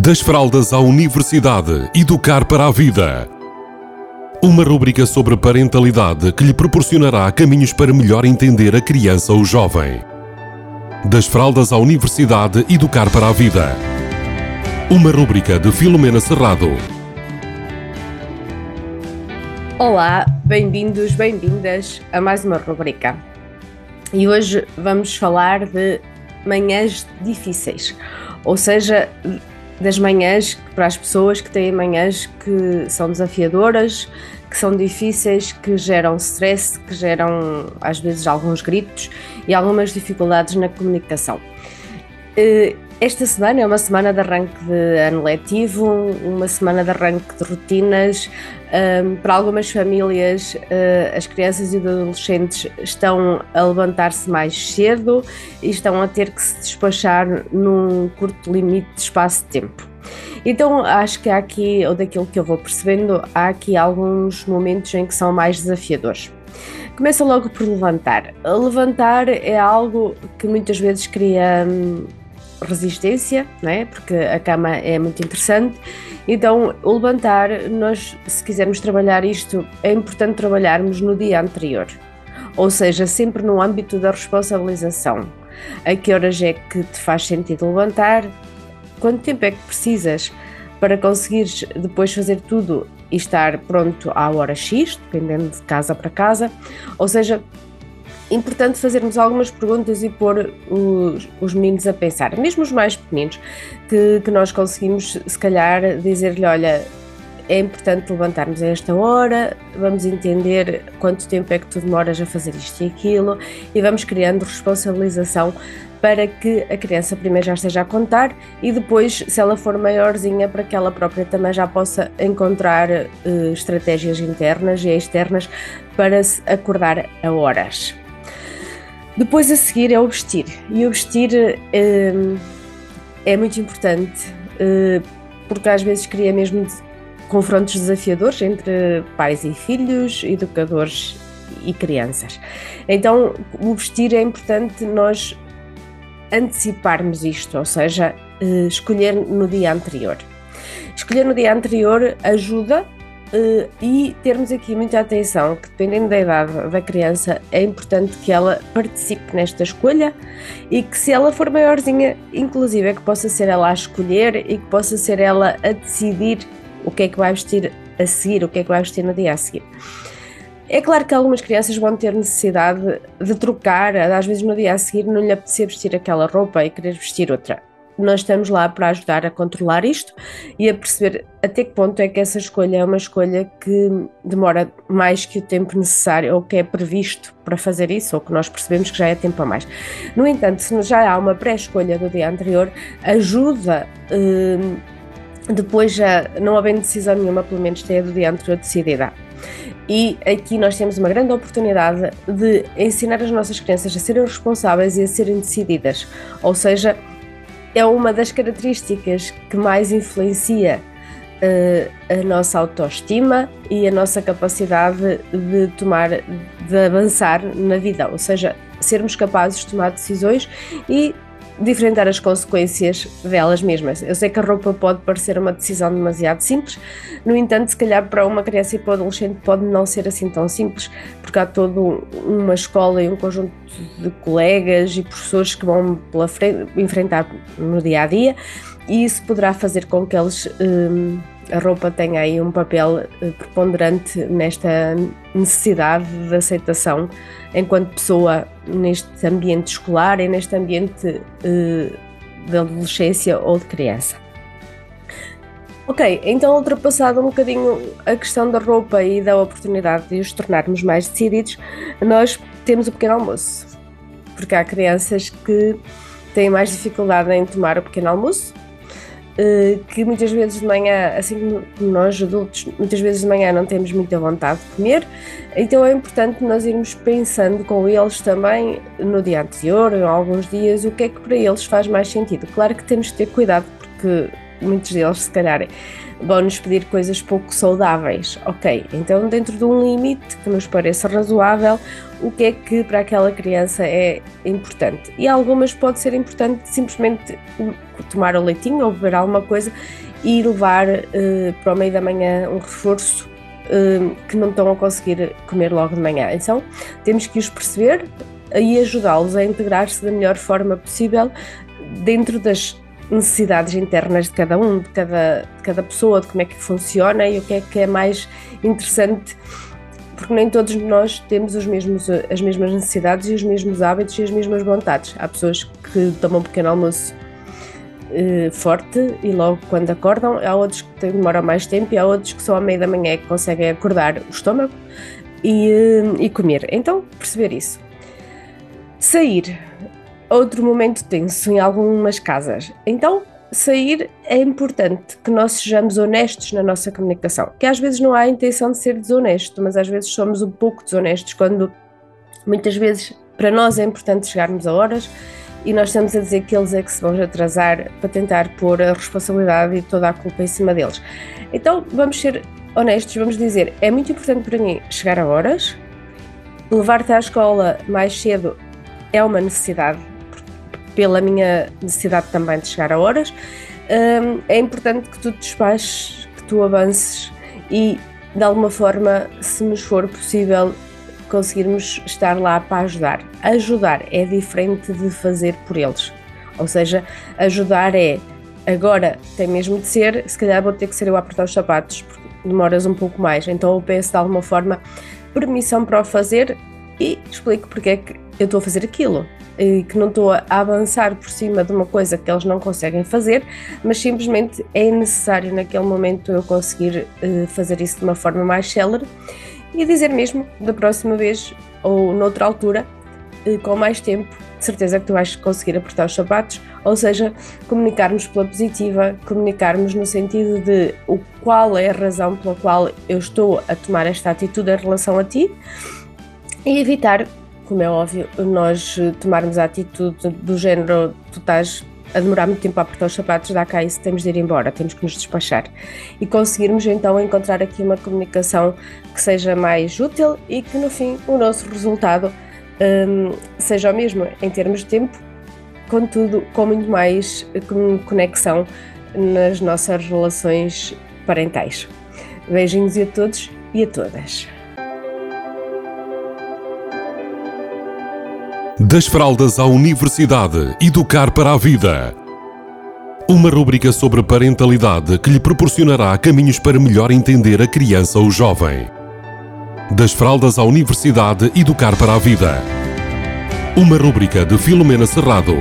Das fraldas à universidade, educar para a vida. Uma rubrica sobre parentalidade que lhe proporcionará caminhos para melhor entender a criança ou jovem. Das fraldas à universidade, educar para a vida. Uma rubrica de Filomena Serrado. Olá, bem-vindos, bem-vindas a mais uma rubrica. E hoje vamos falar de manhãs difíceis, ou seja, das manhãs para as pessoas que têm manhãs que são desafiadoras, que são difíceis, que geram stress, que geram às vezes alguns gritos e algumas dificuldades na comunicação. Esta semana é uma semana de arranque de ano letivo, uma semana de arranque de rotinas. Um, para algumas famílias, uh, as crianças e adolescentes estão a levantar-se mais cedo e estão a ter que se despachar num curto limite de espaço de tempo. Então, acho que há aqui, ou daquilo que eu vou percebendo, há aqui alguns momentos em que são mais desafiadores. Começa logo por levantar. Levantar é algo que muitas vezes cria. Hum, resistência, não é? porque a cama é muito interessante. Então, o levantar, nós, se quisermos trabalhar isto, é importante trabalharmos no dia anterior, ou seja, sempre no âmbito da responsabilização. A que horas é que te faz sentido levantar? Quanto tempo é que precisas para conseguires depois fazer tudo e estar pronto à hora X, dependendo de casa para casa? Ou seja, importante fazermos algumas perguntas e pôr os, os meninos a pensar, mesmo os mais pequeninos, que, que nós conseguimos, se calhar, dizer-lhe: olha, é importante levantarmos a esta hora, vamos entender quanto tempo é que tu demoras a fazer isto e aquilo e vamos criando responsabilização para que a criança primeiro já esteja a contar e depois, se ela for maiorzinha, para que ela própria também já possa encontrar uh, estratégias internas e externas para se acordar a horas. Depois a seguir é o vestir. E o vestir uh, é muito importante uh, porque às vezes cria mesmo confrontos desafiadores entre pais e filhos, educadores e crianças. Então, o vestir é importante nós anteciparmos isto, ou seja, uh, escolher no dia anterior. Escolher no dia anterior ajuda e termos aqui muita atenção que, dependendo da idade da criança, é importante que ela participe nesta escolha e que, se ela for maiorzinha, inclusive, é que possa ser ela a escolher e que possa ser ela a decidir o que é que vai vestir a seguir, o que é que vai vestir no dia a seguir. É claro que algumas crianças vão ter necessidade de trocar, às vezes no dia a seguir não lhe apetecer vestir aquela roupa e querer vestir outra nós estamos lá para ajudar a controlar isto e a perceber até que ponto é que essa escolha é uma escolha que demora mais que o tempo necessário ou que é previsto para fazer isso, ou que nós percebemos que já é tempo a mais. No entanto, se já há uma pré-escolha do dia anterior, ajuda. Hum, depois já não havendo decisão nenhuma, pelo menos ter do dia anterior decidida. E aqui nós temos uma grande oportunidade de ensinar as nossas crianças a serem responsáveis e a serem decididas, ou seja, é uma das características que mais influencia uh, a nossa autoestima e a nossa capacidade de tomar, de avançar na vida, ou seja, sermos capazes de tomar decisões e de enfrentar as consequências delas mesmas. Eu sei que a roupa pode parecer uma decisão demasiado simples, no entanto, se calhar para uma criança e para um adolescente pode não ser assim tão simples, porque há toda uma escola e um conjunto de colegas e professores que vão pela frente, enfrentar no dia a dia, e isso poderá fazer com que eles. Hum, a roupa tenha aí um papel eh, preponderante nesta necessidade de aceitação enquanto pessoa neste ambiente escolar e neste ambiente uh, de adolescência ou de criança. Ok, então ultrapassado um bocadinho a questão da roupa e da oportunidade de os tornarmos mais decididos, nós temos o pequeno almoço. Porque há crianças que têm mais dificuldade em tomar o pequeno almoço que muitas vezes de manhã, assim como nós adultos, muitas vezes de manhã não temos muita vontade de comer, então é importante nós irmos pensando com eles também no dia anterior, em alguns dias, o que é que para eles faz mais sentido. Claro que temos que ter cuidado, porque muitos deles, se calhar, vão nos pedir coisas pouco saudáveis. Ok, então dentro de um limite que nos pareça razoável, o que é que para aquela criança é importante. E algumas pode ser importante simplesmente tomar o leitinho ou beber alguma coisa e levar uh, para o meio da manhã um reforço uh, que não estão a conseguir comer logo de manhã. Então temos que os perceber e ajudá-los a integrar-se da melhor forma possível dentro das necessidades internas de cada um, de cada, de cada pessoa, de como é que funciona e o que é que é mais interessante porque nem todos nós temos os mesmos, as mesmas necessidades e os mesmos hábitos e as mesmas vontades. Há pessoas que tomam um pequeno almoço eh, forte e logo quando acordam, há outros que demoram mais tempo e há outros que só à meia da manhã é que conseguem acordar o estômago e, eh, e comer. Então, perceber isso. Sair. Outro momento tenso em algumas casas. Então, sair é importante que nós sejamos honestos na nossa comunicação, que às vezes não há a intenção de ser desonesto, mas às vezes somos um pouco desonestos quando muitas vezes para nós é importante chegarmos a horas e nós estamos a dizer que eles é que se vão atrasar para tentar pôr a responsabilidade e toda a culpa em cima deles. Então vamos ser honestos, vamos dizer, é muito importante para mim chegar a horas, levar-te à escola mais cedo é uma necessidade pela minha necessidade também de chegar a horas, hum, é importante que tu despaches, que tu avances e de alguma forma, se nos for possível, conseguirmos estar lá para ajudar. Ajudar é diferente de fazer por eles. Ou seja, ajudar é agora tem mesmo de ser, se calhar vou ter que ser eu a apertar os sapatos, porque demoras um pouco mais. Então eu peço de alguma forma permissão para o fazer e explico porque é que eu estou a fazer aquilo e que não estou a avançar por cima de uma coisa que eles não conseguem fazer, mas simplesmente é necessário naquele momento eu conseguir uh, fazer isso de uma forma mais célere e dizer mesmo da próxima vez ou noutra altura, uh, com mais tempo, de certeza que tu vais conseguir apertar os sapatos, ou seja, comunicarmos pela positiva, comunicarmos no sentido de o qual é a razão pela qual eu estou a tomar esta atitude em relação a ti e evitar como é óbvio, nós tomarmos a atitude do género tu estás a demorar muito tempo a apertar os sapatos, dá cá isso, temos de ir embora, temos que nos despachar. E conseguirmos então encontrar aqui uma comunicação que seja mais útil e que no fim o nosso resultado um, seja o mesmo em termos de tempo, contudo com muito mais conexão nas nossas relações parentais. Beijinhos a todos e a todas. Das fraldas à universidade, educar para a vida. Uma rúbrica sobre parentalidade que lhe proporcionará caminhos para melhor entender a criança ou jovem. Das fraldas à universidade, educar para a vida. Uma rúbrica de Filomena Serrado.